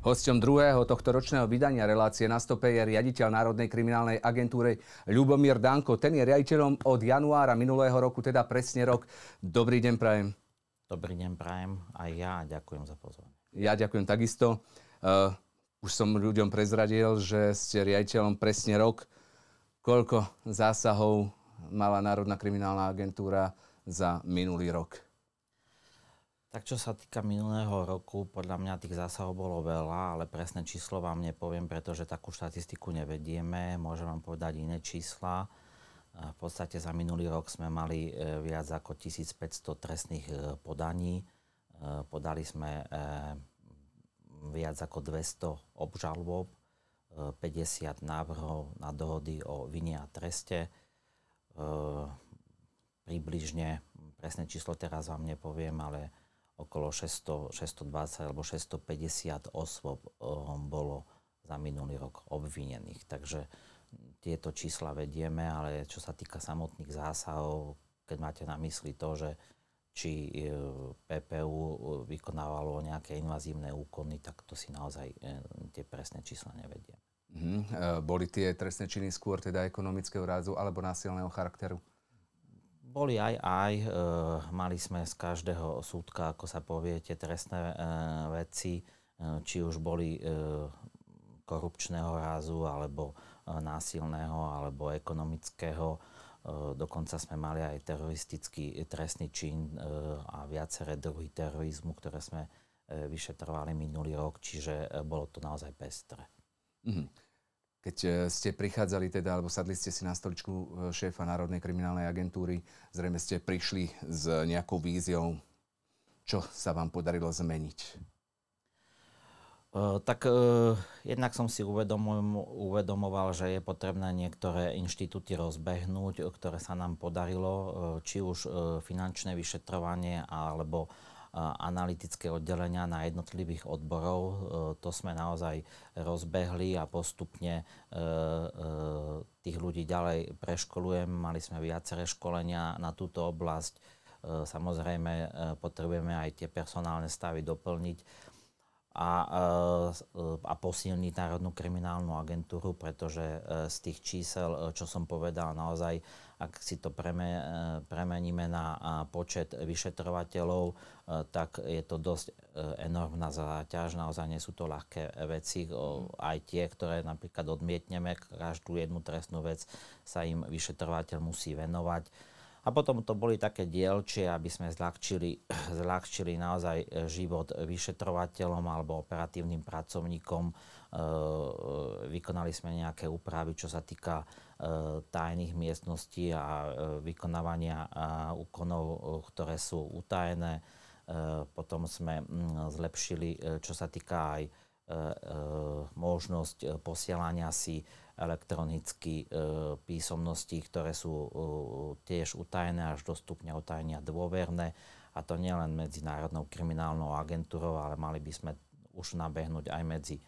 Hosťom druhého tohto ročného vydania relácie na stope je riaditeľ Národnej kriminálnej agentúry Ľubomír Danko. Ten je riaditeľom od januára minulého roku, teda presne rok. Dobrý deň, Prajem. Dobrý deň, Prajem. Aj ja ďakujem za pozornosť. Ja ďakujem takisto. Uh, už som ľuďom prezradil, že ste riaditeľom presne rok. Koľko zásahov mala Národná kriminálna agentúra za minulý rok? Tak čo sa týka minulého roku, podľa mňa tých zásahov bolo veľa, ale presné číslo vám nepoviem, pretože takú štatistiku nevedieme. Môžem vám povedať iné čísla. V podstate za minulý rok sme mali e, viac ako 1500 trestných e, podaní. E, podali sme viac ako 200 obžalôb, 50 návrhov na dohody o vine a treste. Približne, presné číslo teraz vám nepoviem, ale okolo 600, 620 alebo 650 osôb eh, bolo za minulý rok obvinených. Takže tieto čísla vedieme, ale čo sa týka samotných zásahov, keď máte na mysli to, že či eh, PPU vykonávalo nejaké invazívne úkony, tak to si naozaj eh, tie presné čísla nevedieme. Mm, boli tie trestné činy skôr teda ekonomického rázu alebo násilného charakteru? Boli aj aj. E, mali sme z každého súdka, ako sa povie, tie trestné e, veci, e, či už boli e, korupčného rázu, alebo e, násilného, alebo ekonomického. E, dokonca sme mali aj teroristický trestný čin e, a viaceré druhy terorizmu, ktoré sme e, vyšetrovali minulý rok, čiže e, bolo to naozaj pestré. Mm-hmm. Keď e, ste prichádzali teda, alebo sadli ste si na stoličku e, šéfa Národnej kriminálnej agentúry, zrejme ste prišli s nejakou víziou, čo sa vám podarilo zmeniť? Uh, tak uh, jednak som si uvedomoval, že je potrebné niektoré inštitúty rozbehnúť, ktoré sa nám podarilo, uh, či už finančné vyšetrovanie alebo analytické oddelenia na jednotlivých odborov. E, to sme naozaj rozbehli a postupne e, e, tých ľudí ďalej preškolujem. Mali sme viaceré školenia na túto oblasť. Samozrejme, potrebujeme aj tie personálne stavy doplniť a, a posilniť Národnú kriminálnu agentúru, pretože z tých čísel, čo som povedal, naozaj ak si to preme, e, premeníme na počet vyšetrovateľov, e, tak je to dosť enormná záťaž. Naozaj nie sú to ľahké veci. Aj tie, ktoré napríklad odmietneme, každú jednu trestnú vec sa im vyšetrovateľ musí venovať. A potom to boli také dielčie, aby sme zľahčili, zľahčili naozaj život vyšetrovateľom alebo operatívnym pracovníkom. Vykonali sme nejaké úpravy, čo sa týka Eh, tajných miestností a eh, vykonávania úkonov, eh, ktoré sú utajené. Potom sme zlepšili, čo sa týka aj možnosť posielania si elektronicky písomností, ktoré sú tiež utajené až do stupňa utajenia dôverné. A to nielen Medzinárodnou kriminálnou agentúrou, ale mali by sme už nabehnúť aj medzi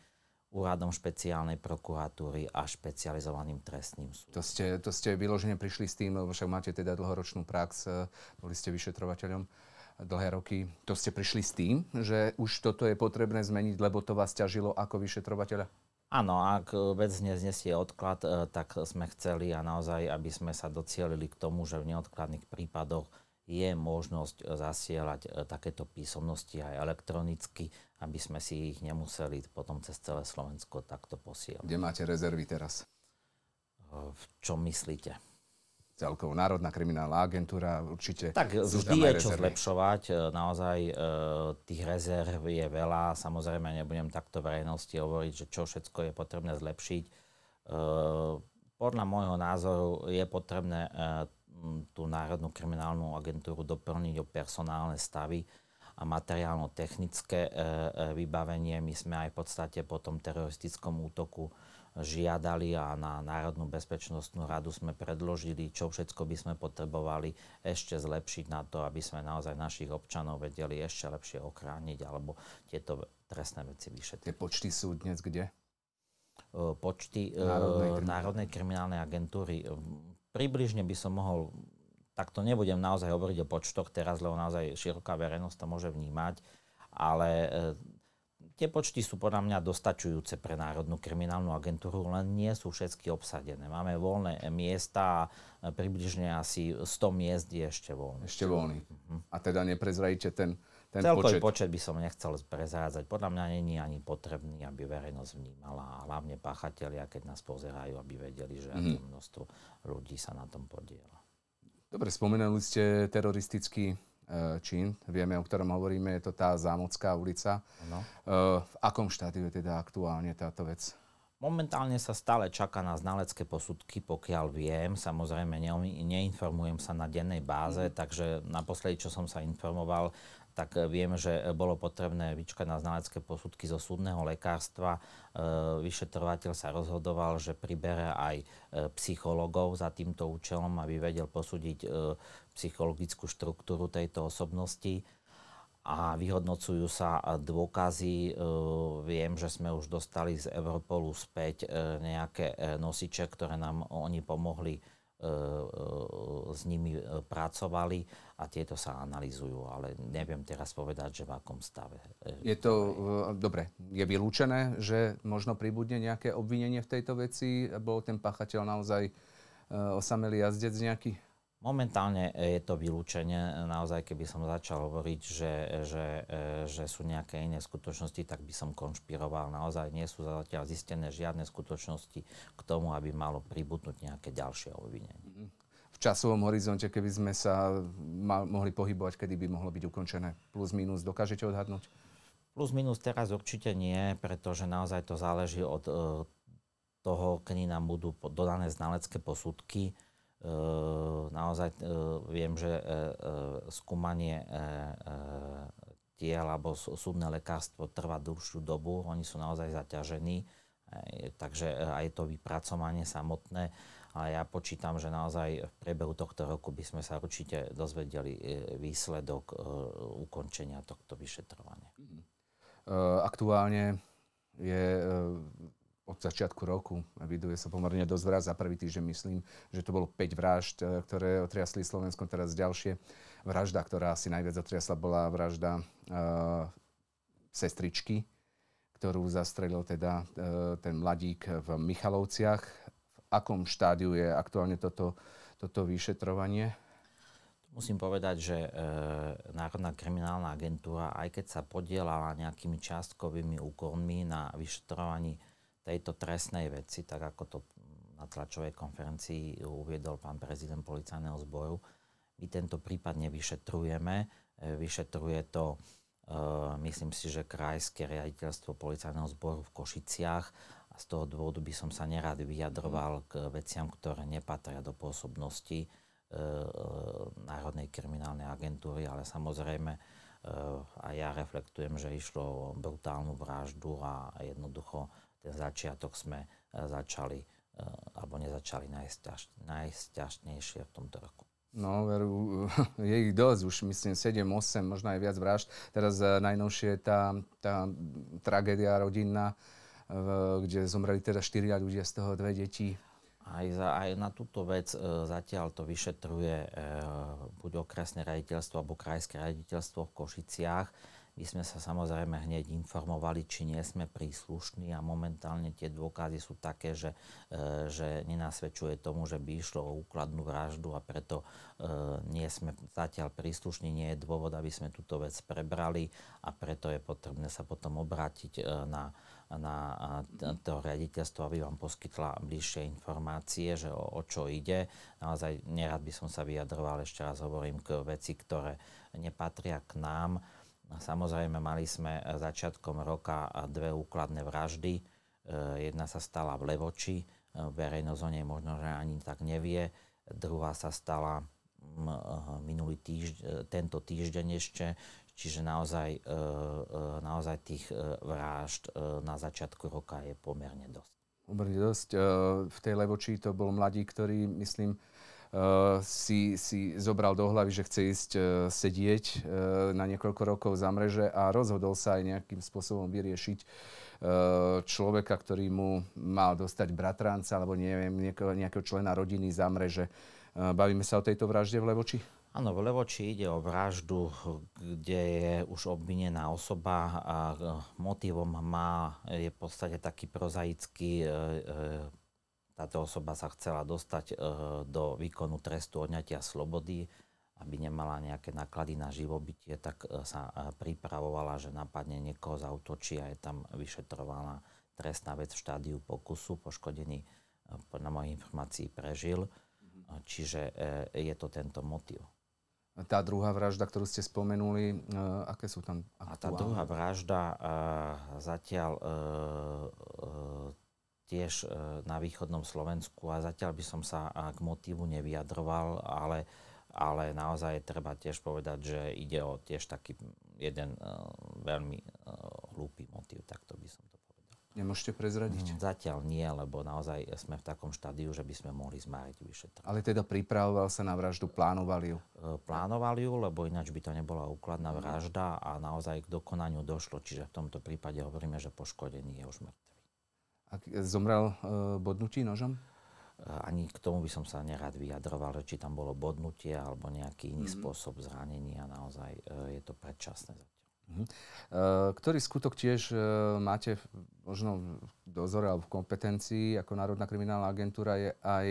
úradom špeciálnej prokuratúry a špecializovaným trestným súdom. To ste, to ste vyložene prišli s tým, však máte teda dlhoročnú prax, e, boli ste vyšetrovateľom dlhé roky. To ste prišli s tým, že už toto je potrebné zmeniť, lebo to vás ťažilo ako vyšetrovateľa? Áno, ak vec neznesie odklad, tak sme chceli a naozaj, aby sme sa docielili k tomu, že v neodkladných prípadoch je možnosť zasielať takéto písomnosti aj elektronicky aby sme si ich nemuseli potom cez celé Slovensko takto posielať. Kde máte rezervy teraz? V čom myslíte? Celkovo Národná kriminálna agentúra určite... Tak vždy je čo zlepšovať. Naozaj tých rezerv je veľa. Samozrejme nebudem takto verejnosti hovoriť, že čo všetko je potrebné zlepšiť. Podľa môjho názoru je potrebné tú Národnú kriminálnu agentúru doplniť o personálne stavy, materiálno-technické e, e, vybavenie. My sme aj v podstate po tom teroristickom útoku žiadali a na Národnú bezpečnostnú radu sme predložili, čo všetko by sme potrebovali ešte zlepšiť na to, aby sme naozaj našich občanov vedeli ešte lepšie ochrániť alebo tieto trestné veci vyšetriť. Tie počty sú dnes kde? E, počty Národnej, Národnej kriminálnej agentúry. Približne by som mohol tak to nebudem naozaj hovoriť o počtoch teraz, lebo naozaj široká verejnosť to môže vnímať, ale e, Tie počty sú podľa mňa dostačujúce pre Národnú kriminálnu agentúru, len nie sú všetky obsadené. Máme voľné miesta a približne asi 100 miest je ešte voľných. Ešte voľný. Uh-huh. A teda neprezrajíte ten, ten Celkový počet? počet by som nechcel prezádzať. Podľa mňa není ani potrebný, aby verejnosť vnímala a hlavne páchatelia, keď nás pozerajú, aby vedeli, že aké množstvo ľudí sa na tom podiela. Dobre, spomenuli ste teroristický E, čin, vieme, o ktorom hovoríme, je to tá Zámocká ulica. No. V akom štádiu je teda aktuálne táto vec? Momentálne sa stále čaká na znalecké posudky, pokiaľ viem. Samozrejme, neinformujem sa na dennej báze, mm. takže naposledy, čo som sa informoval, tak eh, viem, že eh, bolo potrebné vyčkať na znalecké posudky zo súdneho lekárstva. Eh, vyšetrovateľ sa rozhodoval, že pribere aj psychologov za týmto účelom, aby vedel posúdiť psychologickú štruktúru tejto osobnosti a vyhodnocujú sa dôkazy. Viem, že sme už dostali z Europolu späť nejaké nosiče, ktoré nám oni pomohli E, e, s nimi e, pracovali a tieto sa analizujú, ale neviem teraz povedať, že v akom stave. Je to, dobre, je vylúčené, že možno pribudne nejaké obvinenie v tejto veci? Bol ten páchateľ naozaj osamelý jazdec nejaký? Momentálne je to vylúčenie. Naozaj, keby som začal hovoriť, že, že, e, že sú nejaké iné skutočnosti, tak by som konšpiroval. Naozaj nie sú zatiaľ zistené žiadne skutočnosti k tomu, aby malo pribudnúť nejaké ďalšie obvinenie. V časovom horizonte, keby sme sa mohli pohybovať, kedy by mohlo byť ukončené? Plus, minus, dokážete odhadnúť? Plus, minus teraz určite nie, pretože naozaj to záleží od e, toho, kedy nám budú dodané znalecké posudky naozaj ehm, viem, že ehm, skúmanie tiel alebo súdne lekárstvo trvá dlhšiu dobu, oni sú naozaj zaťažení, takže aj to vypracovanie samotné, ale ja počítam, že naozaj v priebehu tohto roku by sme sa určite dozvedeli výsledok ukončenia tohto vyšetrovania. Aktuálne je od začiatku roku. Viduje sa pomerne dosť vražd. Za prvý týždeň myslím, že to bolo 5 vražd, e, ktoré otriasli Slovenskom, teraz ďalšie. Vražda, ktorá asi najviac otriasla, bola vražda uh, sestričky, ktorú zastrelil teda uh, ten mladík v Michalovciach. V akom štádiu je aktuálne toto, toto vyšetrovanie? Musím povedať, že e, Národná kriminálna agentúra, aj keď sa podielala nejakými čiastkovými úkonmi na vyšetrovaní tejto trestnej veci, tak ako to na tlačovej konferencii uviedol pán prezident policajného zboru. My tento prípad nevyšetrujeme. E, vyšetruje to, e, myslím si, že krajské riaditeľstvo policajného zboru v Košiciach a z toho dôvodu by som sa nerád vyjadroval k veciam, ktoré nepatria do pôsobnosti e, Národnej kriminálnej agentúry, ale samozrejme a ja reflektujem, že išlo o brutálnu vraždu a jednoducho ten začiatok sme e, začali, e, alebo nezačali najsťažnejšie v tomto roku. No, veru, je ich dosť, už myslím 7, 8, možno aj viac vražd. Teraz e, najnovšie je tá, tá tragédia rodinná, kde zomreli teda 4 ľudia, z toho dve deti. Aj, za, aj na túto vec e, zatiaľ to vyšetruje e, buď okresné raditeľstvo alebo krajské raditeľstvo v Košiciach. My sme sa samozrejme hneď informovali, či nie sme príslušní a momentálne tie dôkazy sú také, že, e, že nenasvedčuje tomu, že by išlo o úkladnú vraždu a preto e, nie sme zatiaľ príslušní, nie je dôvod, aby sme túto vec prebrali a preto je potrebné sa potom obrátiť e, na, na to riaditeľstvo, aby vám poskytla bližšie informácie, že o, o čo ide. Naozaj nerad by som sa vyjadroval, ešte raz hovorím, k veci, ktoré nepatria k nám Samozrejme, mali sme začiatkom roka dve úkladné vraždy. E, jedna sa stala v Levoči, e, verejnosť o nej možno, že ani tak nevie. Druhá sa stala e, minulý týždeň, tento týždeň ešte, čiže naozaj, naozaj tých vražd na začiatku roka je pomerne dosť. Pomerne dosť. V tej Levoči to bol mladík, ktorý, myslím, si, si zobral do hlavy, že chce ísť uh, sedieť uh, na niekoľko rokov za mreže a rozhodol sa aj nejakým spôsobom vyriešiť človeka, ktorý mu mal dostať bratranca alebo neviem, nejakého, člena rodiny za mreže. Bavíme sa o tejto vražde v Levoči? Áno, v Levoči ide o vraždu, kde je už obvinená osoba a motivom má, je v podstate taký prozaický, táto osoba sa chcela dostať e, do výkonu trestu odňatia slobody, aby nemala nejaké náklady na živobytie, tak sa pripravovala, že napadne niekoho zautočí a je tam vyšetrovaná trestná vec v štádiu pokusu. Poškodený podľa mojich informácií prežil, mhm. čiže je to tento motiv. Tá druhá vražda, ktorú ste spomenuli, aké sú tam aktuálne? A tá druhá vražda zatiaľ tiež uh, na východnom Slovensku a zatiaľ by som sa uh, k motívu nevyjadroval, ale, ale naozaj treba tiež povedať, že ide o tiež taký jeden uh, veľmi hlúpy motív, tak to by som to Nemôžete prezradiť? Mm, zatiaľ nie, lebo naozaj sme v takom štádiu, že by sme mohli zmáriť vyšetrovanie. Ale teda pripravoval sa na vraždu, plánovali ju? E, plánovali ju, lebo ináč by to nebola úkladná vražda a naozaj k dokonaniu došlo. Čiže v tomto prípade hovoríme, že poškodený je už mŕtvy. A zomrel e, bodnutí nožom? E, ani k tomu by som sa nerád vyjadroval, či tam bolo bodnutie alebo nejaký iný mm-hmm. spôsob zranenia. Naozaj e, je to predčasné zatiaľ. Mhm. Ktorý skutok tiež máte možno v dozore alebo v kompetencii ako Národná kriminálna agentúra je aj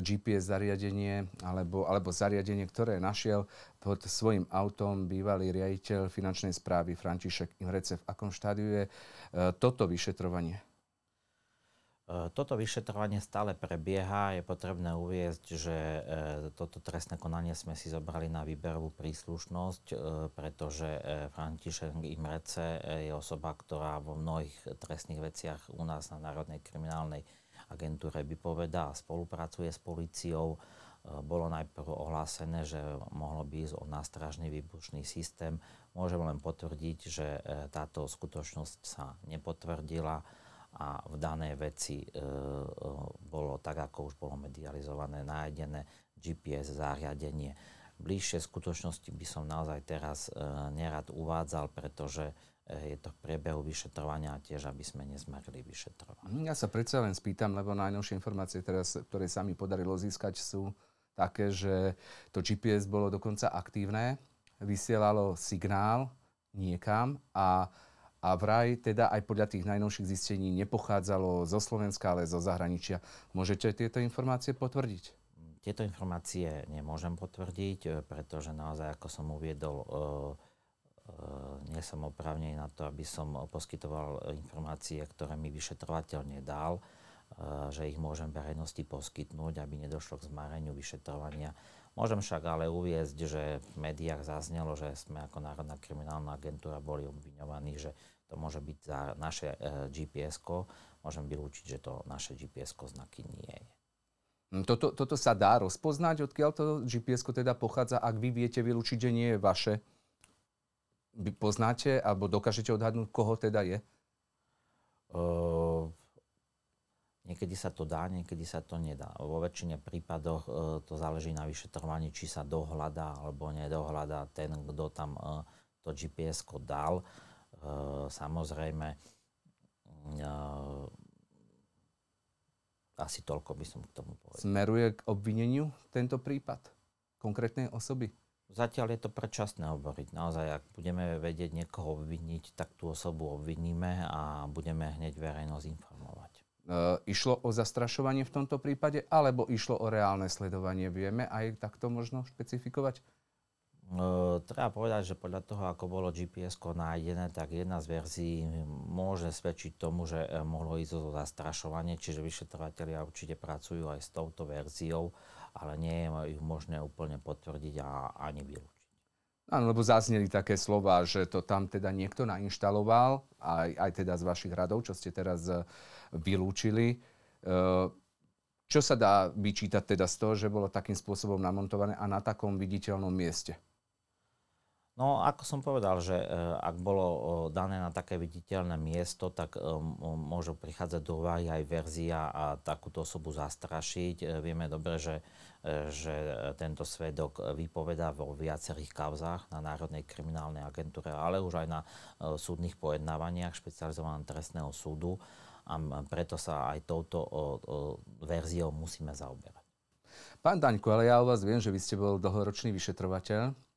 GPS zariadenie alebo, alebo zariadenie, ktoré našiel pod svojim autom bývalý riaditeľ finančnej správy František Imrece. V akom štádiu je toto vyšetrovanie? E, toto vyšetrovanie stále prebieha. Je potrebné uviezť, že e, toto trestné konanie sme si zobrali na výberovú príslušnosť, e, pretože František Imrece je osoba, ktorá vo mnohých trestných veciach u nás na Národnej kriminálnej agentúre vypovedá a spolupracuje s policiou. Bolo najprv ohlásené, že mohlo by ísť o nástražný výbušný systém. Môžem len potvrdiť, že táto skutočnosť sa nepotvrdila a v danej veci e, e, bolo tak, ako už bolo medializované, nájdené GPS zariadenie. Bližšie skutočnosti by som naozaj teraz e, nerad uvádzal, pretože e, je to v priebehu vyšetrovania a tiež, aby sme nezmerili vyšetrovanie. Ja sa predsa len spýtam, lebo najnovšie informácie, teraz, ktoré sa mi podarilo získať, sú také, že to GPS bolo dokonca aktívne, vysielalo signál niekam a a vraj teda aj podľa tých najnovších zistení nepochádzalo zo Slovenska, ale zo zahraničia. Môžete tieto informácie potvrdiť? Tieto informácie nemôžem potvrdiť, e, pretože naozaj, ako som uviedol, e, e, nie som oprávnený na to, aby som poskytoval informácie, ktoré mi vyšetrovateľ nedal, že ich môžem verejnosti poskytnúť, aby nedošlo k zmareniu vyšetrovania. Môžem však ale uviezť, že v médiách zaznelo, že sme ako Národná kriminálna agentúra boli obviňovaní, že to môže byť za naše e, GPS-ko. Môžem vylúčiť, že to naše GPS-ko znaky nie je. Hm, toto, toto sa dá rozpoznať, odkiaľ to GPS-ko teda pochádza, ak vy viete vylúčiť, že nie je vaše? Vy poznáte alebo dokážete odhadnúť, koho teda je? Uh, Niekedy sa to dá, niekedy sa to nedá. Vo väčšine prípadoch e, to záleží na vyšetrovaní, či sa dohľadá alebo nedohľadá ten, kto tam e, to gps dal. E, samozrejme, e, asi toľko by som k tomu povedal. Smeruje k obvineniu tento prípad konkrétnej osoby? Zatiaľ je to predčasné hovoriť. Naozaj, ak budeme vedieť niekoho obviniť, tak tú osobu obviníme a budeme hneď verejnosť informovať. E, išlo o zastrašovanie v tomto prípade, alebo išlo o reálne sledovanie? Vieme aj takto možno špecifikovať? Uh, treba povedať, že podľa toho, ako bolo gps nájdené, tak jedna z verzií môže svedčiť tomu, že e, mohlo ísť o zastrašovanie, čiže vyšetrovateľia určite pracujú aj s touto verziou, ale nie je ju možné úplne potvrdiť a ani vylúčiť. Áno, lebo zazneli také slova, že to tam teda niekto nainštaloval, aj, aj teda z vašich radov, čo ste teraz e, vylúčili. E, čo sa dá vyčítať teda z toho, že bolo takým spôsobom namontované a na takom viditeľnom mieste? No, ako som povedal, že e, ak bolo dané na také viditeľné miesto, tak e, môžu prichádzať do úvahy aj verzia a takúto osobu zastrašiť. E, vieme dobre, že, že tento svedok vypovedá vo viacerých kauzách na Národnej kriminálnej agentúre, ale už aj na súdnych pojednávaniach špecializovaného trestného súdu a preto sa aj touto verziou musíme zaoberať. Pán Daňko, ale ja o vás viem, že vy ste bol dlhoročný vyšetrovateľ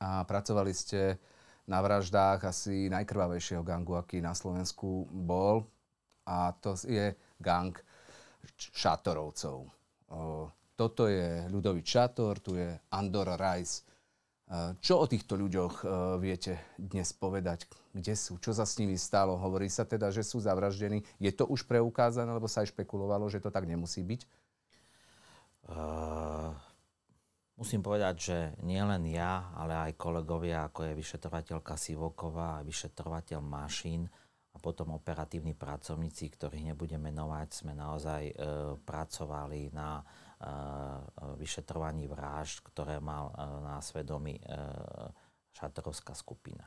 a pracovali ste na vraždách asi najkrvavejšieho gangu, aký na Slovensku bol. A to je gang Šátorovcov. Toto je Ľudový Šátor, tu je Andor Rajs. Čo o týchto ľuďoch viete dnes povedať? Kde sú? Čo sa s nimi stalo? Hovorí sa teda, že sú zavraždení. Je to už preukázané, lebo sa aj špekulovalo, že to tak nemusí byť? Uh, Musím povedať, že nielen ja, ale aj kolegovia, ako je vyšetrovateľka Sivoková a vyšetrovateľ Mašín a potom operatívni pracovníci, ktorých nebudem menovať, sme naozaj e, pracovali na e, vyšetrovaní vražd, ktoré mal e, na svedomí e, šatorovská skupina.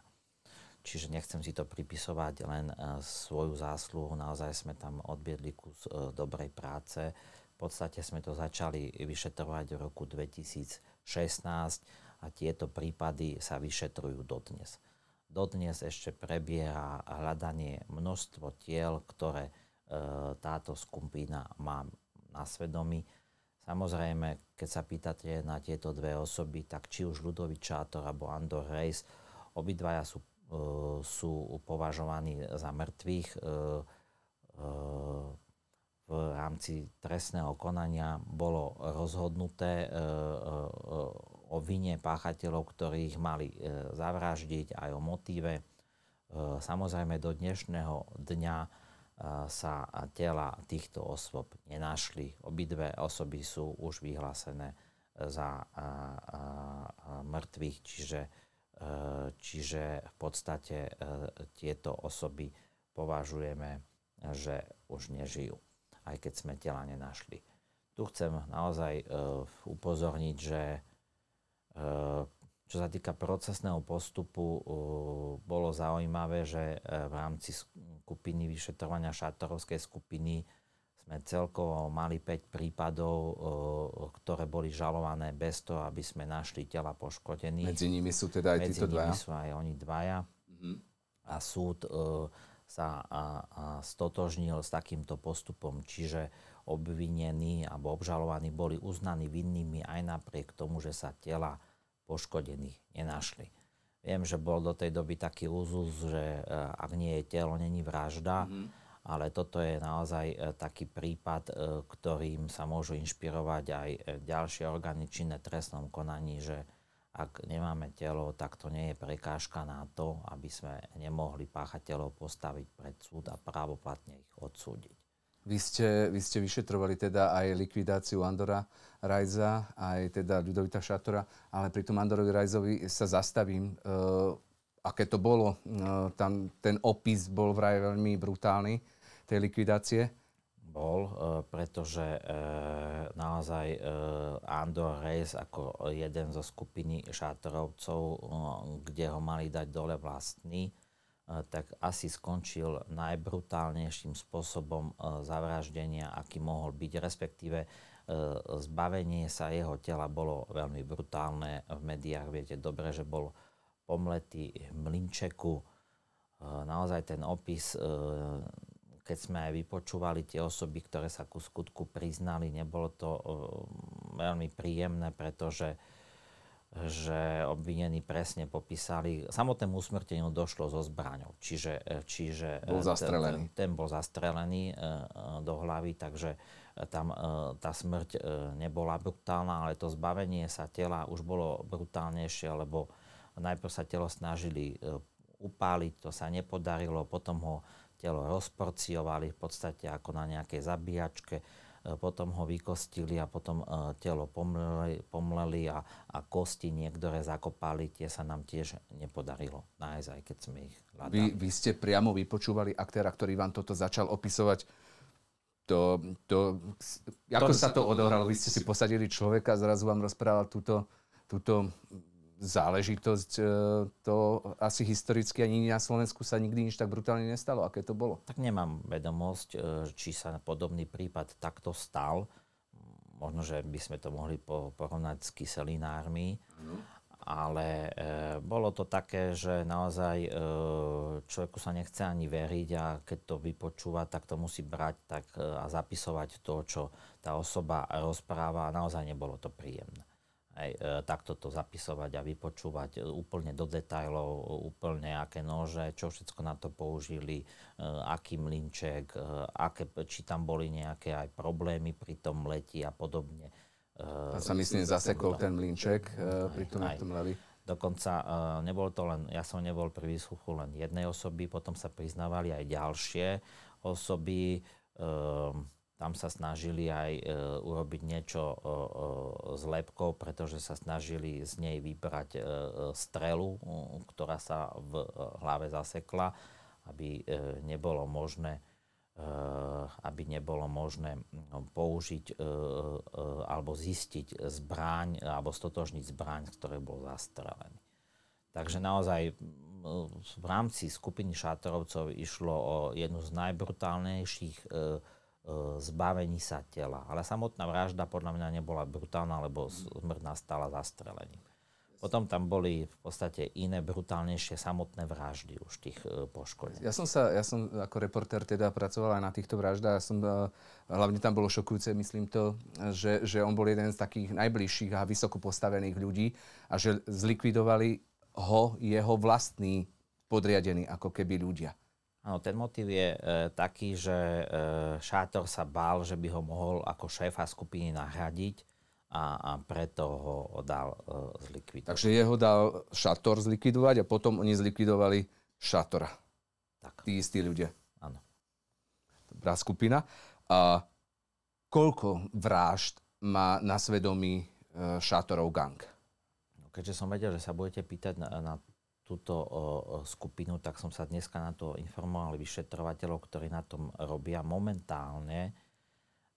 Čiže nechcem si to pripisovať len e, svoju zásluhu, naozaj sme tam odbiedli kus e, dobrej práce v podstate sme to začali vyšetrovať v roku 2016 a tieto prípady sa vyšetrujú dodnes. Dodnes ešte prebieha hľadanie množstvo tiel, ktoré e, táto skupina má na svedomí. Samozrejme, keď sa pýtate na tieto dve osoby, tak či už Ludovič Čátor alebo Andor Reis, obidvaja sú, e, sú považovaní za mŕtvych. E, e, v rámci trestného konania bolo rozhodnuté e, e, o vine páchateľov, ktorých mali e, zavraždiť, aj o motíve. Samozrejme do dnešného dňa sa tela týchto osôb nenašli. Obidve osoby sú už vyhlásené za mŕtvych, čiže, čiže v podstate tieto osoby považujeme, že už nežijú aj keď sme tela nenašli. Tu chcem naozaj uh, upozorniť, že uh, čo sa týka procesného postupu, uh, bolo zaujímavé, že uh, v rámci skupiny vyšetrovania šátorovskej skupiny sme celkovo mali 5 prípadov, uh, ktoré boli žalované bez toho, aby sme našli tela poškodených. Medzi nimi sú teda aj Medzi títo dvaja? Medzi nimi sú aj oni dvaja. Mm-hmm. A súd uh, sa a, a stotožnil s takýmto postupom, čiže obvinení alebo obžalovaní boli uznaní vinnými aj napriek tomu, že sa tela poškodených nenašli. Viem, že bol do tej doby taký úzus, že e, ak nie je telo, není vražda, mm-hmm. ale toto je naozaj e, taký prípad, e, ktorým sa môžu inšpirovať aj ďalšie orgány činné trestnom konaní, že ak nemáme telo, tak to nie je prekážka na to, aby sme nemohli páchateľov postaviť pred súd a právoplatne ich odsúdiť. Vy ste, vy ste vyšetrovali teda aj likvidáciu Andora Rajza, aj teda Ľudovita Šatora, ale pri tom Andorovi Rajzovi sa zastavím. E, aké to bolo? E, tam ten opis bol vraj veľmi brutálny, tej likvidácie bol, e, pretože e, naozaj e, Andor Reis ako jeden zo skupiny šátrovcov, kde ho mali dať dole vlastný, tak asi skončil najbrutálnejším spôsobom zavraždenia, aký mohol byť, respektíve zbavenie sa jeho tela bolo veľmi brutálne. V médiách viete dobre, že bol pomletý mlinčeku. Naozaj ten opis keď sme aj vypočúvali tie osoby, ktoré sa ku skutku priznali, nebolo to uh, veľmi príjemné, pretože že obvinení presne popísali, samotnému usmrteniu došlo so zbraňou, čiže, e, čiže bol zastrelený. Ten, ten bol zastrelený do hlavy, takže tam tá smrť nebola brutálna, ale to zbavenie sa tela už bolo brutálnejšie, lebo najprv sa telo snažili upáliť, to sa nepodarilo, potom ho telo rozporciovali v podstate ako na nejakej zabíjačke, e, potom ho vykostili a potom e, telo pomleli, pomleli a, a kosti niektoré zakopali, tie sa nám tiež nepodarilo nájsť, aj keď sme ich hľadali. Vy, vy ste priamo vypočúvali aktéra, ktorý vám toto začal opisovať. To, to, ako to, sa to odohralo? Vy ste si posadili človeka a zrazu vám rozprával túto, túto záležitosť. E, to asi historicky ani na Slovensku sa nikdy nič tak brutálne nestalo. Aké to bolo? Tak nemám vedomosť, e, či sa podobný prípad takto stal. Možno, že by sme to mohli porovnať s kyselinármi. Mm. ale e, bolo to také, že naozaj človeku sa nechce ani veriť a keď to vypočúva, tak to musí brať tak, a zapisovať to, čo tá osoba rozpráva a naozaj nebolo to príjemné. Hej, e, takto to zapisovať a vypočúvať e, úplne do detajlov, úplne aké nože, čo všetko na to použili, e, aký mlinček, e, aké, či tam boli nejaké aj problémy pri tom leti a podobne. A sa myslím zasekol ten mlinček uh, pri tom, aj, tom leli. Dokonca uh, nebol to len, ja som nebol pri výsluchu len jednej osoby, potom sa priznávali aj ďalšie osoby. Uh, tam sa snažili aj uh, urobiť niečo uh, uh, s lepkou, pretože sa snažili z nej vybrať uh, strelu, uh, ktorá sa v uh, hlave zasekla, aby uh, nebolo možné Eh, aby nebolo možné použiť eh, alebo zistiť zbraň alebo stotožniť zbraň, z ktorej bol zastrelený. Takže naozaj v rámci skupiny šátorovcov išlo o jednu z najbrutálnejších zbavení sa tela. Ale samotná vražda podľa mňa nebola brutálna, lebo smrť nastala zastrelením. Potom tam boli v podstate iné, brutálnejšie samotné vraždy už tých e, poškodených. Ja som sa, ja som ako reportér teda pracoval aj na týchto vraždách. Ja som, e, hlavne tam bolo šokujúce, myslím to, že, že on bol jeden z takých najbližších a vysoko postavených ľudí a že zlikvidovali ho jeho vlastní podriadení ako keby ľudia. Áno, ten motiv je e, taký, že e, Šátor sa bál, že by ho mohol ako šéfa skupiny nahradiť a, a preto ho dal uh, zlikvidovať. Takže jeho dal Šator zlikvidovať a potom oni zlikvidovali Šatora. Tak. Tí istí ľudia. Áno. Dobrá skupina. A koľko vražd má na svedomí uh, Šatorov gang? No, keďže som vedel, že sa budete pýtať na, na túto skupinu, tak som sa dneska na to informoval vyšetrovateľov, ktorí na tom robia momentálne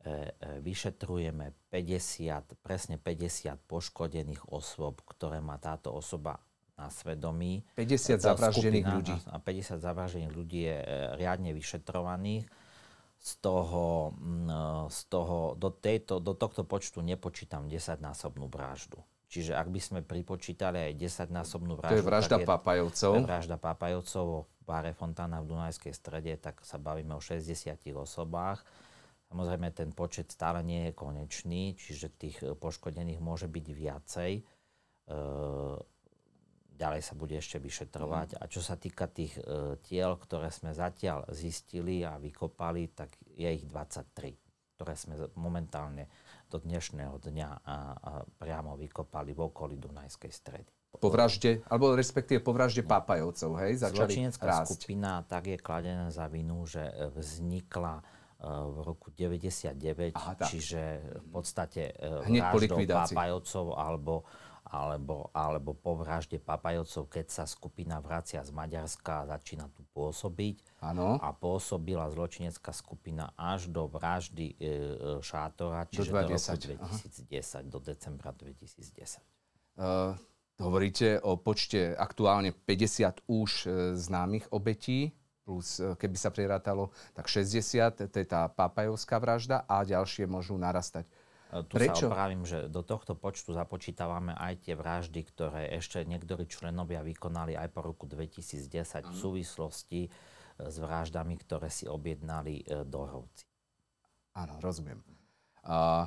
E, e, vyšetrujeme 50, presne 50 poškodených osôb, ktoré má táto osoba na svedomí. 50 zavraždených ľudí. A 50 zavraždených ľudí je e, riadne vyšetrovaných. Z toho, z toho do, tejto, do tohto počtu nepočítam 10-násobnú vraždu. Čiže ak by sme pripočítali aj 10-násobnú vraždu... To je vražda Pápajovcov. To je vražda Pápajovcov v Báre Fontána v Dunajskej strede, tak sa bavíme o 60 osobách Samozrejme, ten počet stále nie je konečný, čiže tých e, poškodených môže byť viacej. E, ďalej sa bude ešte vyšetrovať. Mm. A čo sa týka tých e, tiel, ktoré sme zatiaľ zistili a vykopali, tak je ich 23, ktoré sme momentálne do dnešného dňa priamo vykopali v okolí Dunajskej stredy. Po vražde, alebo respektíve po vražde Pápajovcov, hej? Začali Zločinecká rásť. skupina tak je kladená za vinu, že vznikla v roku 99, Aha, čiže v podstate e, Hneď vraždou Papajovcov alebo, alebo, alebo po vražde Papajovcov, keď sa skupina vracia z Maďarska a začína tu pôsobiť. Ano. A pôsobila zločinecká skupina až do vraždy e, e Šátora, čiže do, do roku 2010, Aha. do decembra 2010. Uh, e, hovoríte o počte aktuálne 50 už e, známych obetí plus e, keby sa prirátalo, tak 60, to je tá papajovská vražda a ďalšie môžu narastať. E, tu Prečo? sa opravím, že do tohto počtu započítavame aj tie vraždy, ktoré ešte niektorí členovia vykonali aj po roku 2010 v súvislosti e, s vraždami, ktoré si objednali dorovci. Áno, rozumiem. A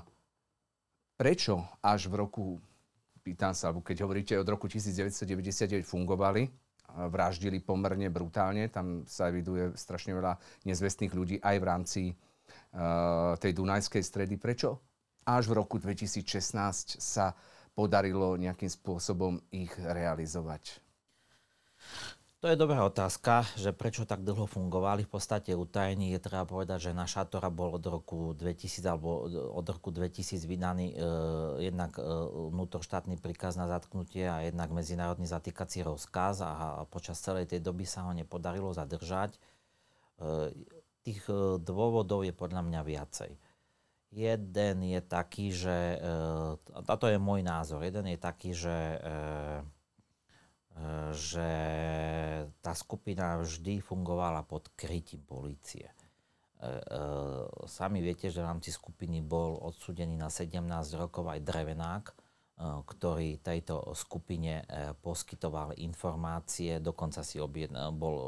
prečo až v roku, pýtam sa, keď hovoríte od roku 1999 fungovali, vraždili pomerne brutálne. Tam sa eviduje strašne veľa nezvestných ľudí aj v rámci uh, tej Dunajskej stredy. Prečo až v roku 2016 sa podarilo nejakým spôsobom ich realizovať? To je dobrá otázka, že prečo tak dlho fungovali. V podstate utajení je treba povedať, že na Šatora bol od roku 2000 alebo od roku 2000 vydaný e, jednak e, vnútroštátny príkaz na zatknutie a jednak medzinárodný zatýkací rozkaz a, a počas celej tej doby sa ho nepodarilo zadržať. E, tých e, dôvodov je podľa mňa viacej. Jeden je taký, že, e, a to je môj názor, jeden je taký, že e, že tá skupina vždy fungovala pod krytím polície. E, e, sami viete, že v rámci skupiny bol odsudený na 17 rokov aj Drevenák, ktorý tejto skupine poskytoval informácie, dokonca si objedna, bol,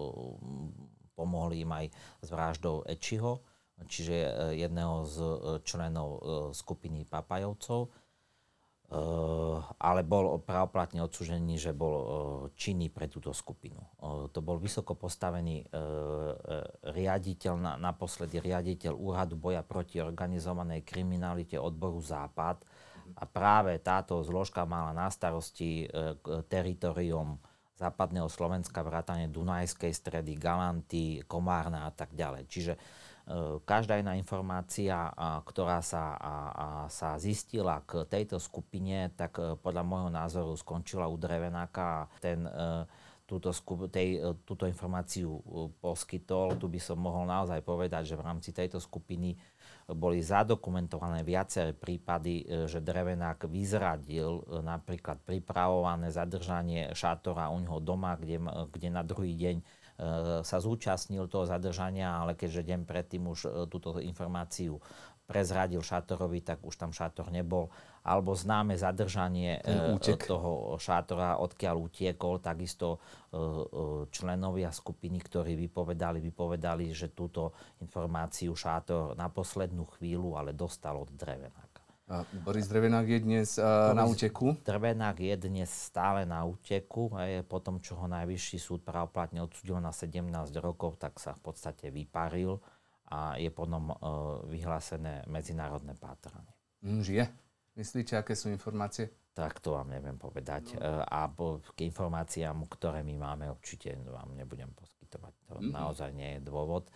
pomohli im aj s vraždou Ečiho, čiže jedného z členov skupiny Papajovcov ale bol pravoplatne odsúžený, že bol činný pre túto skupinu. To bol vysoko postavený riaditeľ, naposledy riaditeľ Úradu boja proti organizovanej kriminalite odboru Západ a práve táto zložka mala na starosti teritorium západného Slovenska, vrátane Dunajskej stredy, Galanty, Komárna a tak ďalej. Čiže E, každá iná informácia, ktorá sa, sa zistila k tejto skupine, tak e, podľa môjho názoru skončila u Drevenáka. Ten e, túto, tej, túto informáciu poskytol. Tu by som mohol naozaj povedať, že v rámci tejto skupiny boli zadokumentované viaceré prípady, že Drevenák vyzradil napríklad pripravované zadržanie šátora u neho doma, kde, kde na druhý deň E, sa zúčastnil toho zadržania, ale keďže deň predtým už e, túto informáciu prezradil Šátorovi, tak už tam Šátor nebol. Alebo známe zadržanie e, toho Šátora, odkiaľ utiekol, takisto členovia skupiny, ktorí vypovedali, vypovedali, že túto informáciu Šátor na poslednú chvíľu ale dostal od Drevena. Boris Drevenák je dnes uh, na úteku? Drevenák je dnes stále na úteku. Aj po tom, čo ho najvyšší súd pravoplatne odsudil na 17 rokov, tak sa v podstate vyparil a je potom uh, vyhlásené medzinárodné pátranie. Mm, žije? Myslíte, aké sú informácie? Tak to vám neviem povedať. No. A po, k informáciám, ktoré my máme, určite vám nebudem poskytovať. To mm-hmm. naozaj nie je dôvod.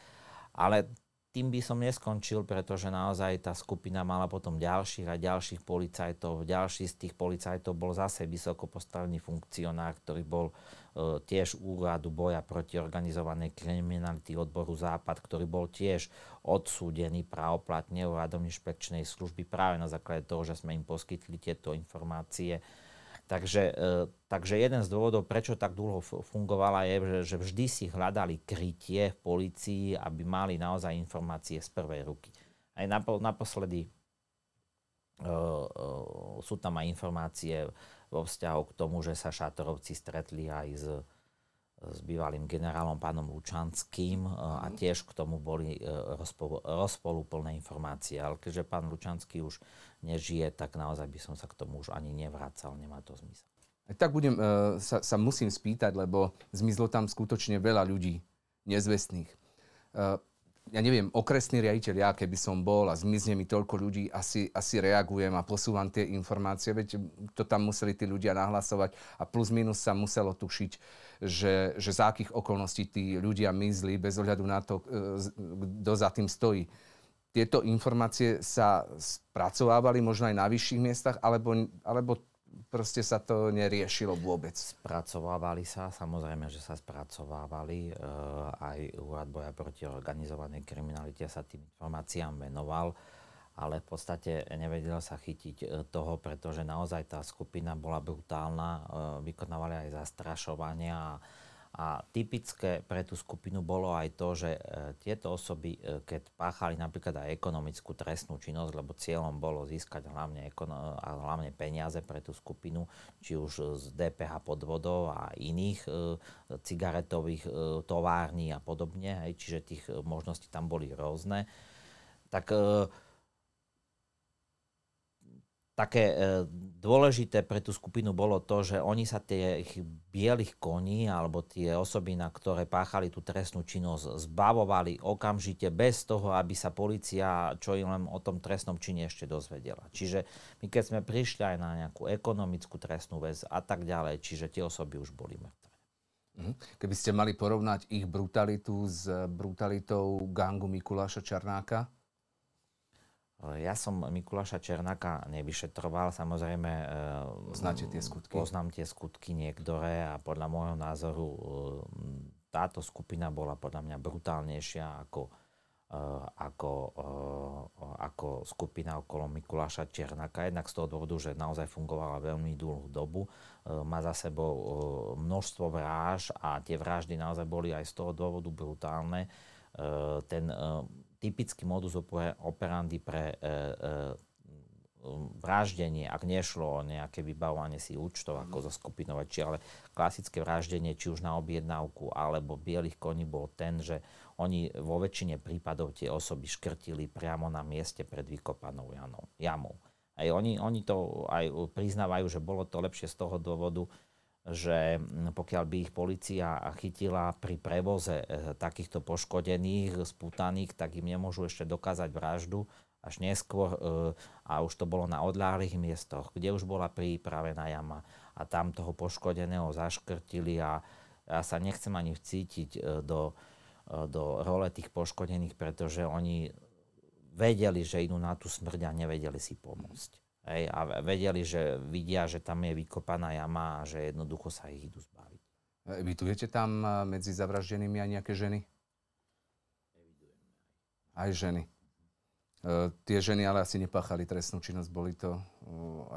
Ale tým by som neskončil, pretože naozaj tá skupina mala potom ďalších a ďalších policajtov. Ďalší z tých policajtov bol zase vysoko postavený funkcionár, ktorý bol e, tiež úradu boja proti organizovanej kriminality odboru Západ, ktorý bol tiež odsúdený právoplatne úradom inšpekčnej služby práve na základe toho, že sme im poskytli tieto informácie Takže, e, takže jeden z dôvodov, prečo tak dlho fungovala, je, že, že vždy si hľadali krytie v policii, aby mali naozaj informácie z prvej ruky. Aj naposledy uh, uh, sú tam aj informácie vo vzťahu k tomu, že sa šatorovci stretli aj s s bývalým generálom pánom Lučanským a mhm. tiež k tomu boli rozpolúplné informácie. Ale keďže pán Lučanský už nežije, tak naozaj by som sa k tomu už ani nevracal, nemá to zmysel. Tak budem, uh, sa, sa musím spýtať, lebo zmizlo tam skutočne veľa ľudí nezvestných. Ja neviem, okresný riaditeľ, ja keby som bol a zmizne mi toľko ľudí, asi, asi reagujem a posúvam tie informácie, veď to tam museli tí ľudia nahlasovať a plus minus sa muselo tušiť, že, že za akých okolností tí ľudia mizli bez ohľadu na to, e, kto za tým stojí. Tieto informácie sa spracovávali možno aj na vyšších miestach, alebo, alebo proste sa to neriešilo vôbec? Spracovávali sa, samozrejme, že sa spracovávali. E, aj Úrad boja proti organizovanej kriminalite sa tým informáciám venoval, ale v podstate nevedel sa chytiť e, toho, pretože naozaj tá skupina bola brutálna, e, vykonávali aj zastrašovania a a typické pre tú skupinu bolo aj to, že e, tieto osoby, e, keď páchali napríklad aj ekonomickú trestnú činnosť, lebo cieľom bolo získať hlavne, ekono- a hlavne peniaze pre tú skupinu, či už z DPH podvodov a iných e, cigaretových e, tovární a podobne, hej, čiže tých možností tam boli rôzne, tak e, také e, dôležité pre tú skupinu bolo to, že oni sa tých bielých koní alebo tie osoby, na ktoré páchali tú trestnú činnosť, zbavovali okamžite bez toho, aby sa policia čo im len o tom trestnom čine ešte dozvedela. Čiže my keď sme prišli aj na nejakú ekonomickú trestnú väz a tak ďalej, čiže tie osoby už boli mŕtve. Mhm. Keby ste mali porovnať ich brutalitu s brutalitou gangu Mikuláša Čarnáka, ja som Mikuláša Černáka nevyšetroval, samozrejme... E, Poznáte tie skutky? Poznám tie skutky niektoré a podľa môjho názoru e, táto skupina bola podľa mňa brutálnejšia ako, e, ako, ako skupina okolo Mikuláša Černáka. Jednak z toho dôvodu, že naozaj fungovala veľmi dlhú dobu. Má za sebou množstvo vráž a tie vraždy naozaj boli aj z toho dôvodu brutálne. Ten typický modus operandi pre e, e, vraždenie, ak nešlo o nejaké vybavovanie si účtov ako zo skupinovači, ale klasické vraždenie, či už na objednávku alebo bielých koní, bol ten, že oni vo väčšine prípadov tie osoby škrtili priamo na mieste pred vykopanou jamou. Aj oni, oni to aj priznávajú, že bolo to lepšie z toho dôvodu, že pokiaľ by ich policia chytila pri prevoze eh, takýchto poškodených, spútaných, tak im nemôžu ešte dokázať vraždu až neskôr eh, a už to bolo na odláhlých miestoch, kde už bola pripravená jama a tam toho poškodeného zaškrtili a ja sa nechcem ani vcítiť eh, do, do role tých poškodených, pretože oni vedeli, že idú na tú smrť a nevedeli si pomôcť. Hej, a vedeli, že vidia, že tam je vykopaná jama a že jednoducho sa ich idú zbaviť. Evidujete tam medzi zavraždenými aj nejaké ženy? Evidujeme aj. Aj ženy. E, tie ženy ale asi nepáchali trestnú činnosť, boli to e,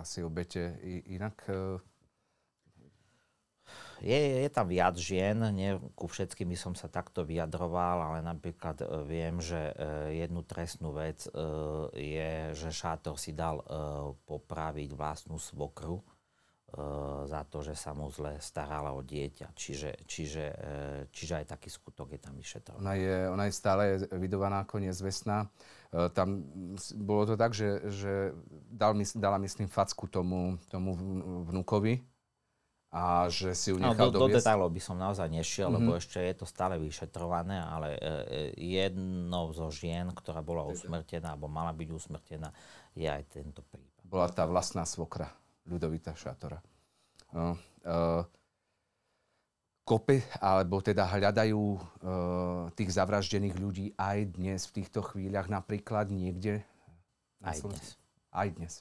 asi obete I, inak. E, je, je tam viac žien, nie ku všetkým som sa takto vyjadroval, ale napríklad e, viem, že e, jednu trestnú vec e, je, že šátor si dal popraviť vlastnú svokru za to, že sa mu zle starala o dieťa. Čiže, čiže, čiže aj taký skutok je tam vyšetrovaný. Ona je, ona je stále vidovaná ako nezvestná. Tam bolo to tak, že, že dal, dala myslím facku tomu, tomu vnúkovi, a že si ju nechal no, do, do detailov by som naozaj nešiel, mm-hmm. lebo mhm. ešte je to stále vyšetrované, ale e, e, jednou zo žien, ktorá bola usmrtená, alebo mala byť usmrtená, je aj tento prípad. Bola tá vlastná svokra Ľudovita Šátora. No, uh, kope, alebo teda hľadajú uh, tých zavraždených ľudí aj dnes, v týchto chvíľach, napríklad niekde? Aj dnes. Aj dnes.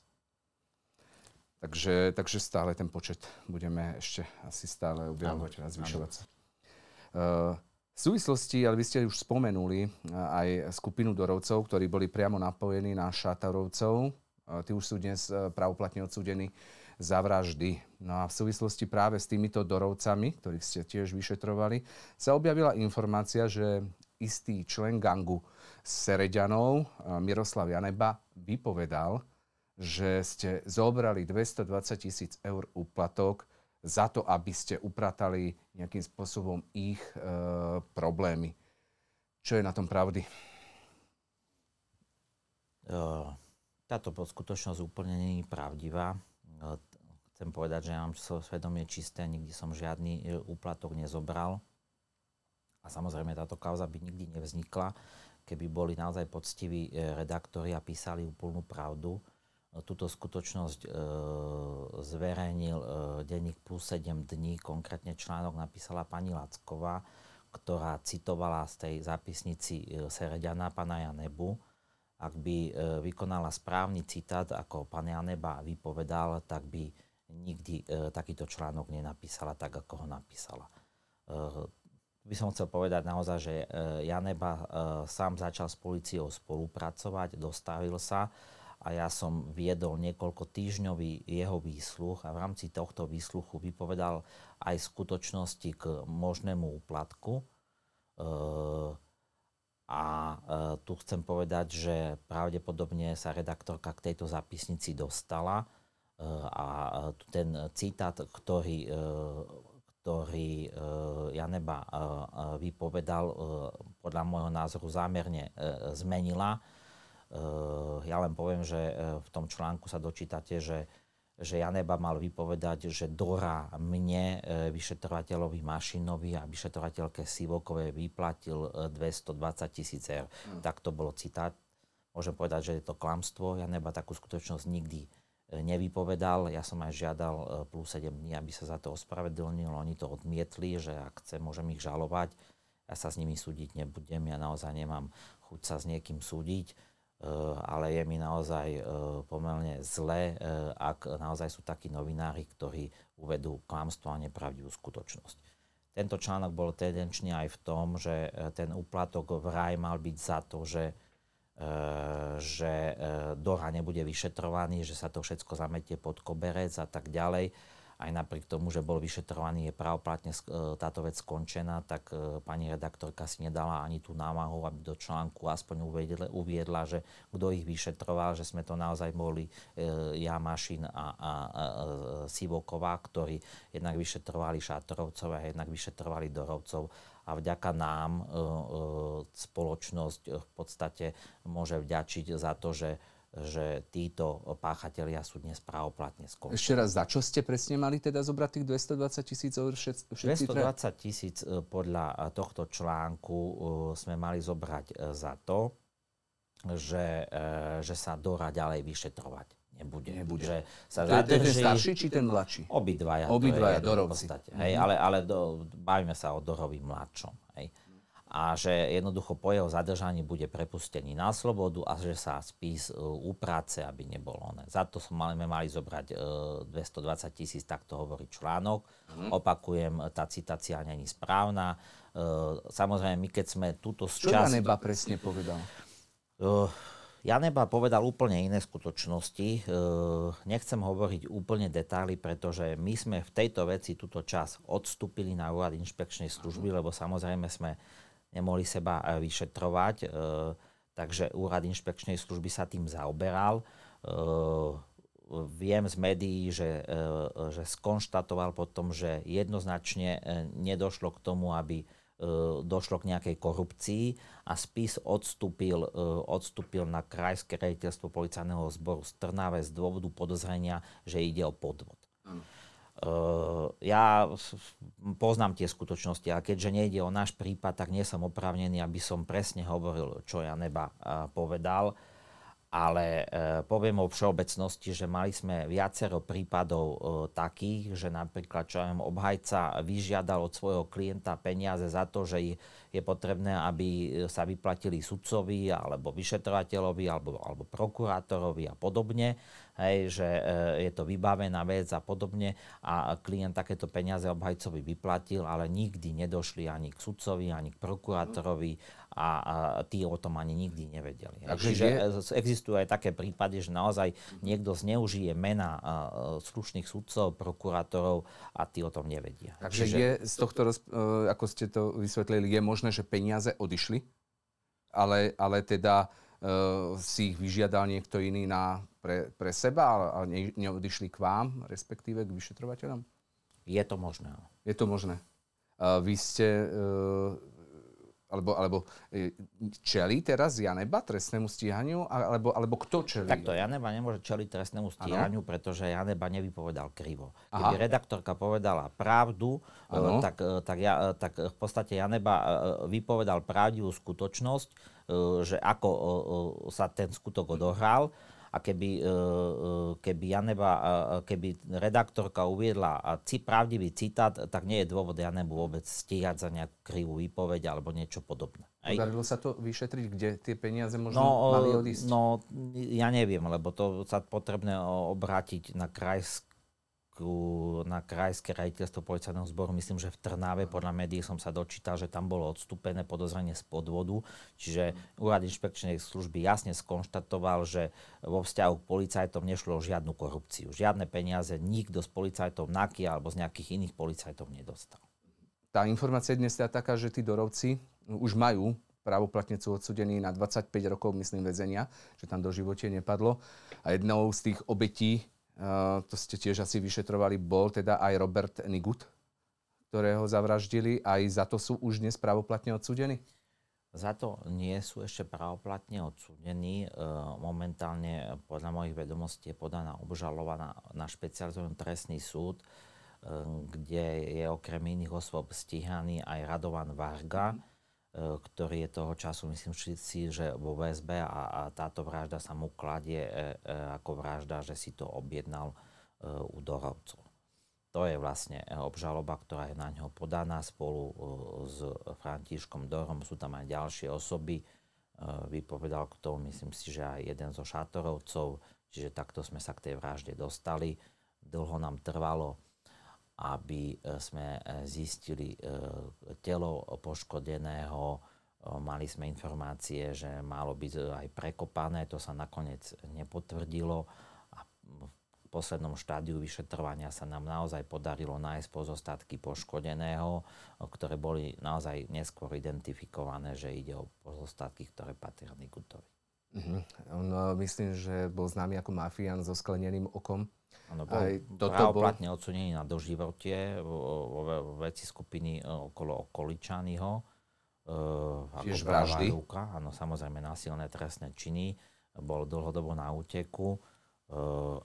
Takže, takže stále ten počet budeme ešte asi stále objavovať a zvyšovať sa. Uh, v súvislosti, ale vy ste už spomenuli aj skupinu Dorovcov, ktorí boli priamo napojení na Šátarovcov. Tí už sú dnes pravoplatne odsúdení za vraždy. No a v súvislosti práve s týmito Dorovcami, ktorých ste tiež vyšetrovali, sa objavila informácia, že istý člen gangu Sereďanov, Miroslav Janeba, vypovedal, že ste zobrali 220 tisíc eur úplatok za to, aby ste upratali nejakým spôsobom ich e, problémy. Čo je na tom pravdy? E, táto skutočnosť úplne nie je pravdivá. E, chcem povedať, že ja mám svedomie čisté, nikdy som žiadny e, úplatok nezobral. A samozrejme táto kauza by nikdy nevznikla, keby boli naozaj poctiví redaktori a písali úplnú pravdu túto skutočnosť e, zverejnil e, denník plus 7 dní, konkrétne článok napísala pani Lacková, ktorá citovala z tej zápisnici e, pana Janebu. Ak by e, vykonala správny citát, ako pán Janeba vypovedal, tak by nikdy e, takýto článok nenapísala tak, ako ho napísala. E, by som chcel povedať naozaj, že e, Janeba e, sám začal s policiou spolupracovať, dostavil sa, a ja som viedol niekoľko týždňový jeho výsluch a v rámci tohto výsluchu vypovedal aj skutočnosti k možnému úplatku. E, a e, tu chcem povedať, že pravdepodobne sa redaktorka k tejto zápisnici dostala e, a ten citát, ktorý, ktorý Janeba vypovedal, podľa môjho názoru zámerne zmenila Eh, ja len poviem, že eh, v tom článku sa dočítate, že, že Janeba mal vypovedať, že Dora mne, eh, vyšetrovateľovi Mašinovi a vyšetrovateľke Sivokovej vyplatil 220 tisíc eur. Hmm. Tak to bolo citát. Môžem povedať, že je to klamstvo. Janeba takú skutočnosť nikdy nevypovedal. Ja som aj žiadal plus 7 dní, aby sa za to ospravedlnil. Oni to odmietli, že ak chce, môžem ich žalovať. Ja sa s nimi súdiť nebudem. Ja naozaj nemám chuť sa s niekým súdiť Eh, ale je mi naozaj eh, pomerne zle, eh, ak naozaj sú takí novinári, ktorí uvedú klamstvo a nepravdivú skutočnosť. Tento článok bol tendenčný aj v tom, že ten úplatok vraj mal byť za to, že, že Dora nebude vyšetrovaný, že sa to všetko zametie pod koberec a tak ďalej. Aj napriek tomu, že bol vyšetrovaný, je právoplatne táto vec skončená, tak pani redaktorka si nedala ani tú námahu, aby do článku aspoň uviedla, uviedla že kto ich vyšetroval, že sme to naozaj boli ja, Mašin a, a, a Sivoková, ktorí jednak vyšetrovali Šátorovcov a jednak vyšetrovali Dorovcov. A vďaka nám e, e, spoločnosť v podstate môže vďačiť za to, že že títo páchatelia sú dnes právoplatne skončení. Ešte raz, za čo ste presne mali teda zobrať tých 220 tisíc eur? 220 tisíc e, podľa tohto článku sme mali zobrať za to, že, že sa Dora ďalej vyšetrovať nebude. nebude. Že sa to zadrží... je ten starší či ten mladší? Obidvaja. Obidvaja, dorovci. Mm-hmm. Hej, ale, ale do, bavíme sa o Dorovi mladšom. Hej. A že jednoducho po jeho zadržaní bude prepustený na slobodu a že sa spis uh, uprace, aby nebolo oné. Za to sme mali, zobrať uh, 220 tisíc, tak to hovorí článok. Mm-hmm. Opakujem, tá citácia není správna. Uh, samozrejme, my keď sme túto časť... Čo Janeba presne povedal? Uh, Janeba povedal úplne iné skutočnosti. E, nechcem hovoriť úplne detaily, pretože my sme v tejto veci túto čas odstúpili na úrad inšpekčnej služby, lebo samozrejme sme nemohli seba e, vyšetrovať, e, takže úrad inšpekčnej služby sa tým zaoberal. Viem z médií, že, že skonštatoval potom, že jednoznačne nedošlo k tomu, aby E, došlo k nejakej korupcii a spis odstúpil, e, odstúpil na krajské rejiteľstvo policajného zboru z Trnave z dôvodu podozrenia, že ide o podvod. Uh, ja poznám tie skutočnosti a keďže nejde o náš prípad, tak nie som oprávnený, aby som presne hovoril, čo ja neba uh, povedal. Ale e, poviem o všeobecnosti, že mali sme viacero prípadov takých, že napríklad čo viem, obhajca vyžiadal od svojho klienta peniaze za to, že je potrebné, aby sa vyplatili sudcovi alebo vyšetrovateľovi alebo, alebo prokurátorovi a podobne hej, že e, je to vybavená vec a podobne a klient takéto peniaze obhajcovi vyplatil, ale nikdy nedošli ani k sudcovi, ani k prokurátorovi a, a tí o tom ani nikdy nevedeli. Takže Čiže je... existujú aj také prípady, že naozaj niekto zneužije mena slušných sudcov, prokurátorov a tí o tom nevedia. Takže Čiže... je z tohto, e, ako ste to vysvetlili, je možné, že peniaze odišli, ale, ale teda si ich vyžiadal niekto iný na, pre, pre seba, ale ne, neodišli k vám, respektíve k vyšetrovateľom? Je to možné. Je to možné. Uh, vy ste, uh, alebo, alebo čeli teraz Janeba trestnému stíhaniu, alebo, alebo kto čelí? Takto, Janeba nemôže čeliť trestnému stíhaniu, ano? pretože Janeba nevypovedal krivo. Keby Aha. redaktorka povedala pravdu, tak, tak, ja, tak v podstate Janeba vypovedal pravdivú skutočnosť, že ako e, e, sa ten skutok odohral a keby, keby Janeba, keby redaktorka uviedla ci pravdivý citát, tak nie je dôvod Janebu vôbec stíhať za nejakú krivú výpoveď alebo niečo podobné. Podarilo sa to vyšetriť, kde tie peniaze možno no, mali odísť? No, ja neviem, lebo to sa potrebné obrátiť na na krajské rejiteľstvo policajného zboru, myslím, že v Trnave, podľa médií som sa dočítal, že tam bolo odstúpené podozrenie z podvodu, čiže úrad inšpekčnej služby jasne skonštatoval, že vo vzťahu k policajtom nešlo o žiadnu korupciu. Žiadne peniaze nikto z policajtov NAKY alebo z nejakých iných policajtov nedostal. Tá informácia dnes je taká, že tí dorovci už majú právoplatne sú odsudení na 25 rokov, myslím, väzenia, že tam do živote nepadlo. A jednou z tých obetí to ste tiež asi vyšetrovali, bol teda aj Robert Nigut, ktorého zavraždili. Aj za to sú už dnes právoplatne odsúdení? Za to nie sú ešte právoplatne odsúdení. Eh, momentálne podľa mojich vedomostí je podaná obžalova na, špecializovaný trestný súd, eh, kde je okrem iných osôb stíhaný aj Radovan Varga. Mm ktorý je toho času, myslím si, že vo VSB a, a táto vražda sa mu kladie e, e, ako vražda, že si to objednal u Dorovcov. To je vlastne obžaloba, ktorá je na ňo podaná spolu s Františkom Dorom. Sú tam aj ďalšie osoby. Vypovedal k tomu, myslím si, že aj jeden zo Šátorovcov. Čiže takto sme sa k tej vražde dostali. Dlho nám trvalo aby e, sme e, zistili e, telo poškodeného. Mali sme informácie, že malo byť aj prekopané, to sa nakoniec nepotvrdilo a v poslednom štádiu vyšetrovania sa nám naozaj podarilo nájsť pozostatky poškodeného, ktoré boli naozaj neskôr identifikované, že ide o pozostatky, ktoré patria Nigutovi. Uh-huh. On, myslím, že bol známy ako mafián so skleneným okom. Ano, bol Aj toto bol... odsunený na doživotie vo, veci skupiny okolo Okoličányho. Uh, Čiže vraždy? Ruka, áno, samozrejme násilné trestné činy. Bol dlhodobo na úteku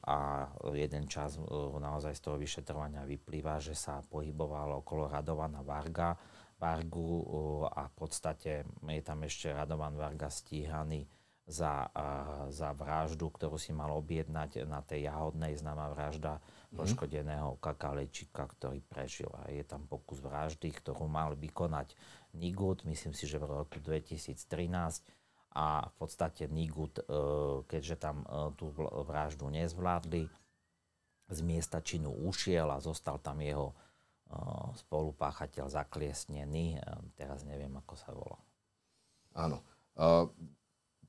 a jeden čas naozaj z toho vyšetrovania vyplýva, že sa pohyboval okolo Radovana Varga, Vargu a v podstate je tam ešte Radovan Varga stíhaný za, za vraždu, ktorú si mal objednať na tej jahodnej známa vražda mm. poškodeného kakalečika, ktorý prežil. A je tam pokus vraždy, ktorú mal vykonať Nigut, myslím si, že v roku 2013 a v podstate Nigut, e, keďže tam e, tú vraždu nezvládli, z miesta činu ušiel a zostal tam jeho e, spolupáchateľ zakliesnený. Teraz neviem, ako sa volá. Áno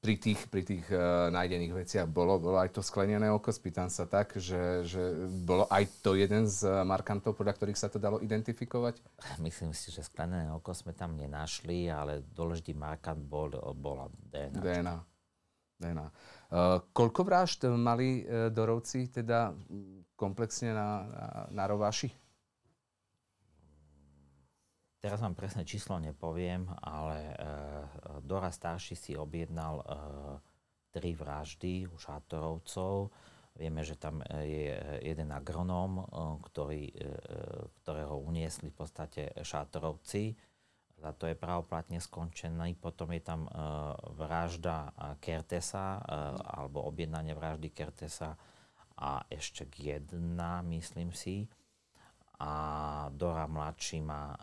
pri tých, pri tých uh, nájdených veciach bolo, bolo aj to sklenené oko, spýtam sa tak, že, že bolo aj to jeden z markantov, podľa ktorých sa to dalo identifikovať? Myslím si, že sklenené oko sme tam nenašli, ale dôležitý markant bol, bola DNA. DNA. DNA. Uh, koľko vražd mali uh, Dorovci teda komplexne na, na, na Rováši? Teraz vám presné číslo nepoviem, ale e, Dora starší si objednal e, tri vraždy u šátorovcov. Vieme, že tam je jeden agronóm, ktorý, ktorého uniesli v podstate šátorovci. Za to je pravoplatne skončený. Potom je tam vražda Kertesa, alebo objednanie vraždy Kertesa a ešte jedna, myslím si a Dora mladší má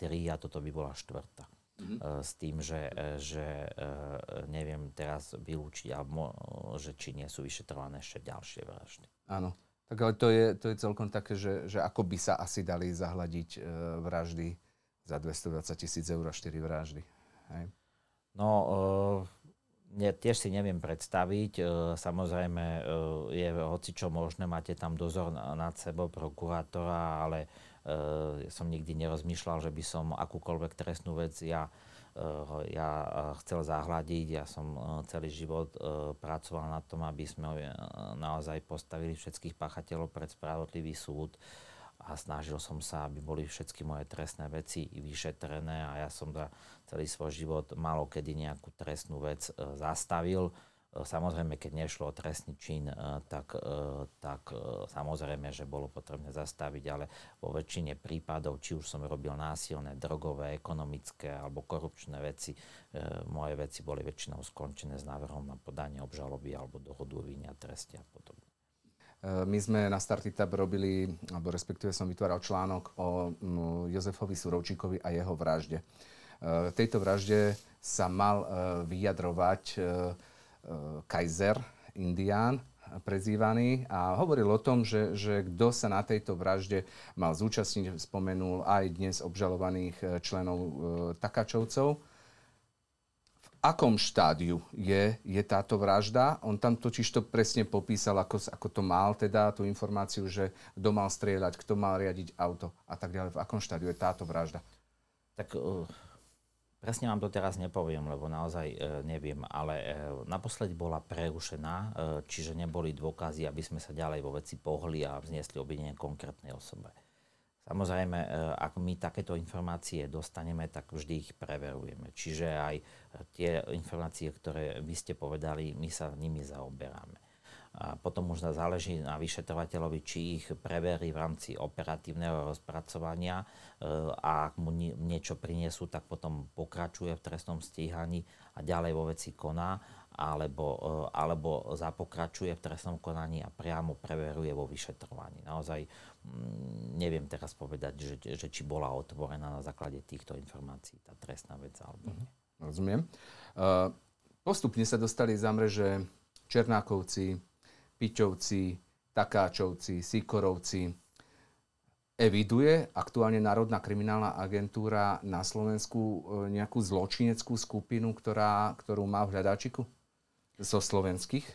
tri a toto by bola štvrtá. Mm-hmm. S tým, že, e, že e, neviem teraz vylúčiť, alebo, že či nie sú vyšetrované ešte ďalšie vraždy. Áno. Tak ale to je, to je celkom také, že, že ako by sa asi dali zahľadiť e, vraždy za 220 tisíc eur a 4 vraždy. Hej? No, ja tiež si neviem predstaviť. E, samozrejme e, je hoci čo možné, máte tam dozor nad sebou prokurátora, ale e, som nikdy nerozmýšľal, že by som akúkoľvek trestnú vec ja, ja chcel zahľadiť. Ja som celý život pracoval na tom, aby sme naozaj postavili všetkých páchateľov pred spravodlivý súd a snažil som sa, aby boli všetky moje trestné veci vyšetrené a ja som za celý svoj život malo kedy nejakú trestnú vec e, zastavil. E, samozrejme, keď nešlo o trestný čin, e, tak, tak samozrejme, že bolo potrebné zastaviť, ale vo väčšine prípadov, či už som robil násilné, drogové, ekonomické alebo korupčné veci, moje veci boli väčšinou skončené s návrhom na podanie obžaloby alebo dohodu o a treste a podobne. My sme na Startup robili, alebo respektíve som vytváral článok o Jozefovi Surovčíkovi a jeho vražde. V tejto vražde sa mal e, vyjadrovať Kaiser, Indián, prezývaný a hovoril o tom, že, že kto sa na tejto vražde mal zúčastniť, spomenul aj dnes obžalovaných členov Takačovcov akom štádiu je, je táto vražda. On tam totiž to presne popísal, ako, ako to mal, teda tú informáciu, že kto mal strieľať, kto mal riadiť auto a tak ďalej. V akom štádiu je táto vražda? Tak uh, presne vám to teraz nepoviem, lebo naozaj uh, neviem, ale uh, naposledy bola prerušená, uh, čiže neboli dôkazy, aby sme sa ďalej vo veci pohli a vznesli obvinenie konkrétnej osobe. Samozrejme, e, ak my takéto informácie dostaneme, tak vždy ich preverujeme. Čiže aj tie informácie, ktoré vy ste povedali, my sa nimi zaoberáme. A potom už záleží na vyšetrovateľovi, či ich preverí v rámci operatívneho rozpracovania e, a ak mu niečo prinesú, tak potom pokračuje v trestnom stíhaní a ďalej vo veci koná alebo, eh, alebo zapokračuje v trestnom konaní a priamo preveruje vo vyšetrovaní. Naozaj mm, neviem teraz povedať, že, že či bola otvorená na základe týchto informácií tá trestná vec alebo nie. Mhm. Rozumiem. Uh, postupne sa dostali za mreže Černákovci, Pičovci, Takáčovci, Sikorovci. Eviduje aktuálne Národná kriminálna agentúra na Slovensku eh, nejakú zločineckú skupinu, ktorá, ktorú má v hľadáčiku? Zo slovenských?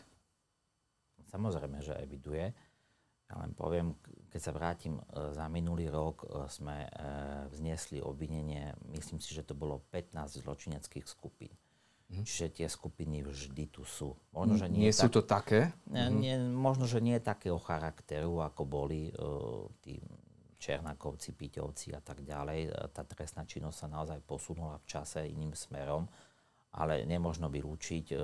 Samozrejme, že eviduje. Ja len poviem, keď sa vrátim, e, za minulý rok e, sme e, vznesli obvinenie, myslím si, že to bolo 15 zločineckých skupín. Mm. Čiže tie skupiny vždy tu sú. Možno, že nie, nie sú tak, to také? Nie, mhm. nie, možno, že nie takého charakteru, ako boli uh, tí Černakovci, Piťovci a tak ďalej. Tá trestná činnosť sa naozaj posunula v čase iným smerom ale nemožno vylúčiť e, e,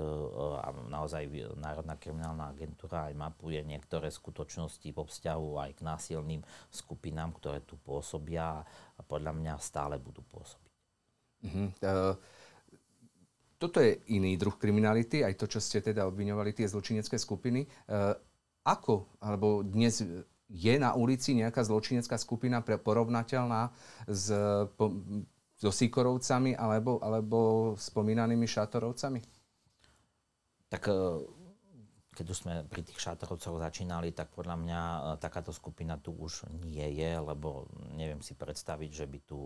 a naozaj Národná kriminálna agentúra aj mapuje niektoré skutočnosti vo vzťahu aj k násilným skupinám, ktoré tu pôsobia a podľa mňa stále budú pôsobiť. Uh-huh. Uh, toto je iný druh kriminality, aj to, čo ste teda obviňovali, tie zločinecké skupiny. Uh, ako, alebo dnes je na ulici nejaká zločinecká skupina porovnateľná s po, so Sikorovcami alebo, alebo spomínanými Šátorovcami? Tak e, keď už sme pri tých Šátorovcoch začínali, tak podľa mňa e, takáto skupina tu už nie je, lebo neviem si predstaviť, že by tu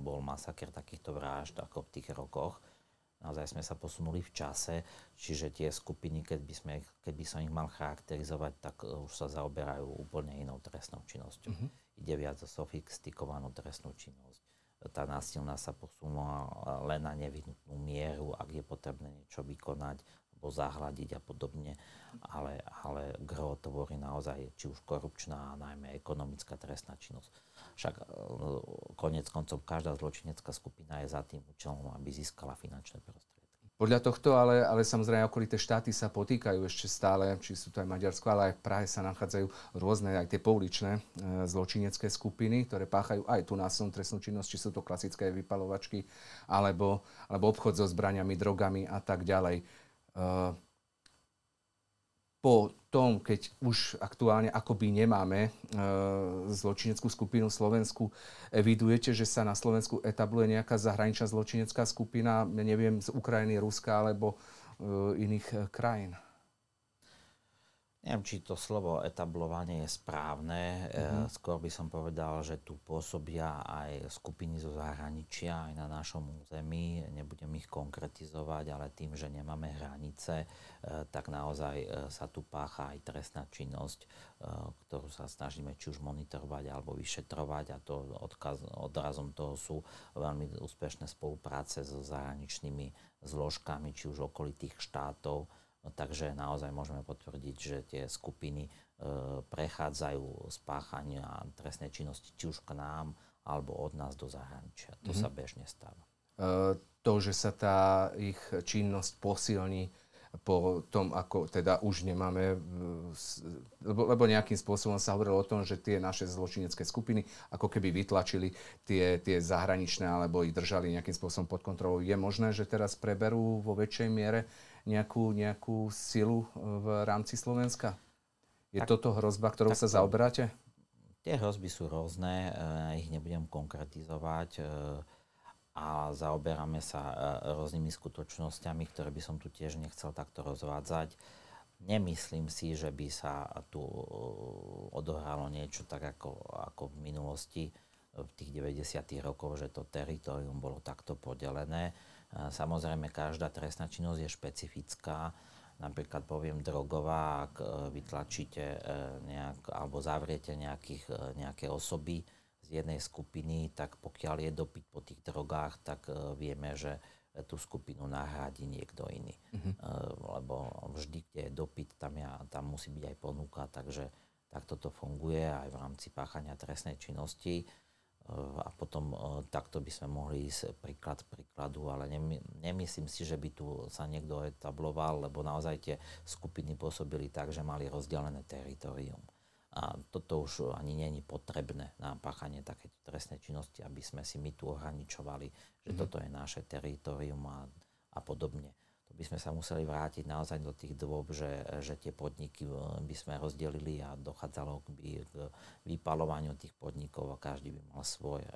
bol masaker takýchto vražd ako v tých rokoch. Naozaj sme sa posunuli v čase, čiže tie skupiny, keď by, sme, keď by som ich mal charakterizovať, tak e, už sa zaoberajú úplne inou trestnou činnosťou. Mm-hmm. Ide viac o sofistikovanú trestnú činnosť tá násilná sa posunula len na nevyhnutnú mieru, ak je potrebné niečo vykonať alebo zahľadiť a podobne, ale, ale gro tvorí naozaj či už korupčná a najmä ekonomická trestná činnosť. Však e, konec koncov každá zločinecká skupina je za tým účelom, aby získala finančné prostriedky. Podľa tohto, ale, ale samozrejme okolité štáty sa potýkajú ešte stále, či sú to aj Maďarsko, ale aj v Prahe sa nachádzajú rôzne aj tie pouličné e, zločinecké skupiny, ktoré páchajú aj tú násilnú trestnú činnosť, či sú to klasické vypalovačky, alebo, alebo obchod so zbraniami, drogami a tak ďalej. E, po tom, keď už aktuálne akoby nemáme e, zločineckú skupinu Slovensku, evidujete, že sa na Slovensku etabluje nejaká zahraničná zločinecká skupina, neviem, z Ukrajiny, Ruska alebo e, iných e, krajín? Neviem, či to slovo etablovanie je správne. Mm-hmm. Skôr by som povedal, že tu pôsobia aj skupiny zo zahraničia, aj na našom území. Nebudem ich konkretizovať, ale tým, že nemáme hranice, e, tak naozaj e, sa tu pácha aj trestná činnosť, ktorú sa snažíme či už monitorovať alebo vyšetrovať a to odkaz, odrazom toho sú veľmi úspešné spolupráce so zahraničnými zložkami, či už okolitých štátov, takže naozaj môžeme potvrdiť, že tie skupiny e, prechádzajú z páchania trestnej činnosti či už k nám, alebo od nás do zahraničia. To mm-hmm. sa bežne stáva. E, to, že sa tá ich činnosť posilní po tom, ako teda už nemáme, lebo, lebo nejakým spôsobom sa hovorilo o tom, že tie naše zločinecké skupiny ako keby vytlačili tie, tie zahraničné alebo ich držali nejakým spôsobom pod kontrolou. Je možné, že teraz preberú vo väčšej miere nejakú, nejakú silu e, v rámci Slovenska? Je tak, toto hrozba, ktorou tak, sa zaoberáte? Tie hrozby sú rôzne, ja ich nebudem konkretizovať e, a zaoberáme sa e, rôznymi skutočnosťami, ktoré by som tu tiež nechcel takto rozvádzať. Nemyslím si, že by sa tu odohralo niečo tak ako, ako v minulosti v tých 90. rokoch, že to teritorium bolo takto podelené. Samozrejme, každá trestná činnosť je špecifická. Napríklad poviem drogová, ak e, vytlačíte e, nejak, alebo zavriete nejakých, e, nejaké osoby z jednej skupiny, tak pokiaľ je dopyt po tých drogách, tak vieme, že tú skupinu nahradí niekto iný. Mm-hmm. Lebo vždy, kde je dopyt, tam, ja, tam musí byť aj ponuka, takže takto to funguje aj v rámci páchania trestnej činnosti a potom takto by sme mohli ísť príklad príkladu, ale nemyslím si, že by tu sa niekto etabloval, lebo naozaj tie skupiny pôsobili tak, že mali rozdelené teritorium. A toto už ani není potrebné na páchanie také trestnej činnosti, aby sme si my tu ohraničovali, že mm-hmm. toto je naše teritorium a, a podobne by sme sa museli vrátiť naozaj do tých dôb, že, že tie podniky eh, by sme rozdelili a dochádzalo k, k vypalovaniu tých podnikov a každý by mal svoj.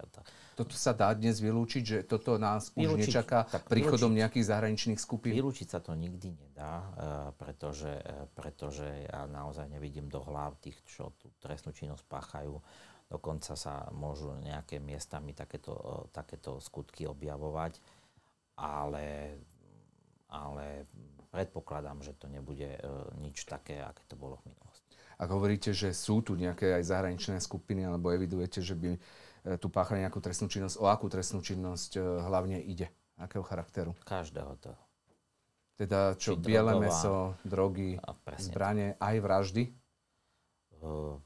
Toto sa dá dnes vylúčiť, že toto nás vylúčiť, už nečaká príchodom vylúčiť, nejakých zahraničných skupín? Vylúčiť sa to nikdy nedá, eh, pretože, pretože ja naozaj nevidím do hlav tých, čo tú trestnú činnosť páchajú. Dokonca sa môžu nejaké miestami takéto, takéto skutky objavovať, ale ale predpokladám, že to nebude nič také, aké to bolo v minulosti. Ak hovoríte, že sú tu nejaké aj zahraničné skupiny, alebo evidujete, že by tu páchali nejakú trestnú činnosť, o akú trestnú činnosť hlavne ide? Akého charakteru? Každého to. Teda čo, Či biele drogová, meso, drogy, zbranie, aj vraždy? Uh,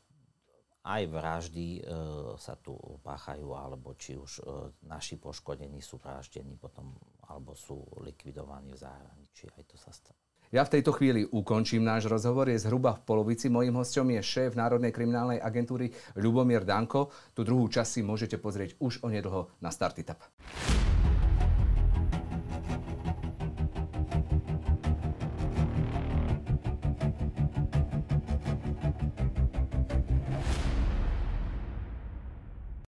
aj vraždy uh, sa tu páchajú, alebo či už uh, naši poškodení sú vraždení potom, alebo sú likvidovaní v zahraničí. Aj to sa stane. Ja v tejto chvíli ukončím náš rozhovor. Je zhruba v polovici. Mojím hostom je šéf Národnej kriminálnej agentúry Ľubomír Danko. Tu druhú časť si môžete pozrieť už onedlho na Startitap.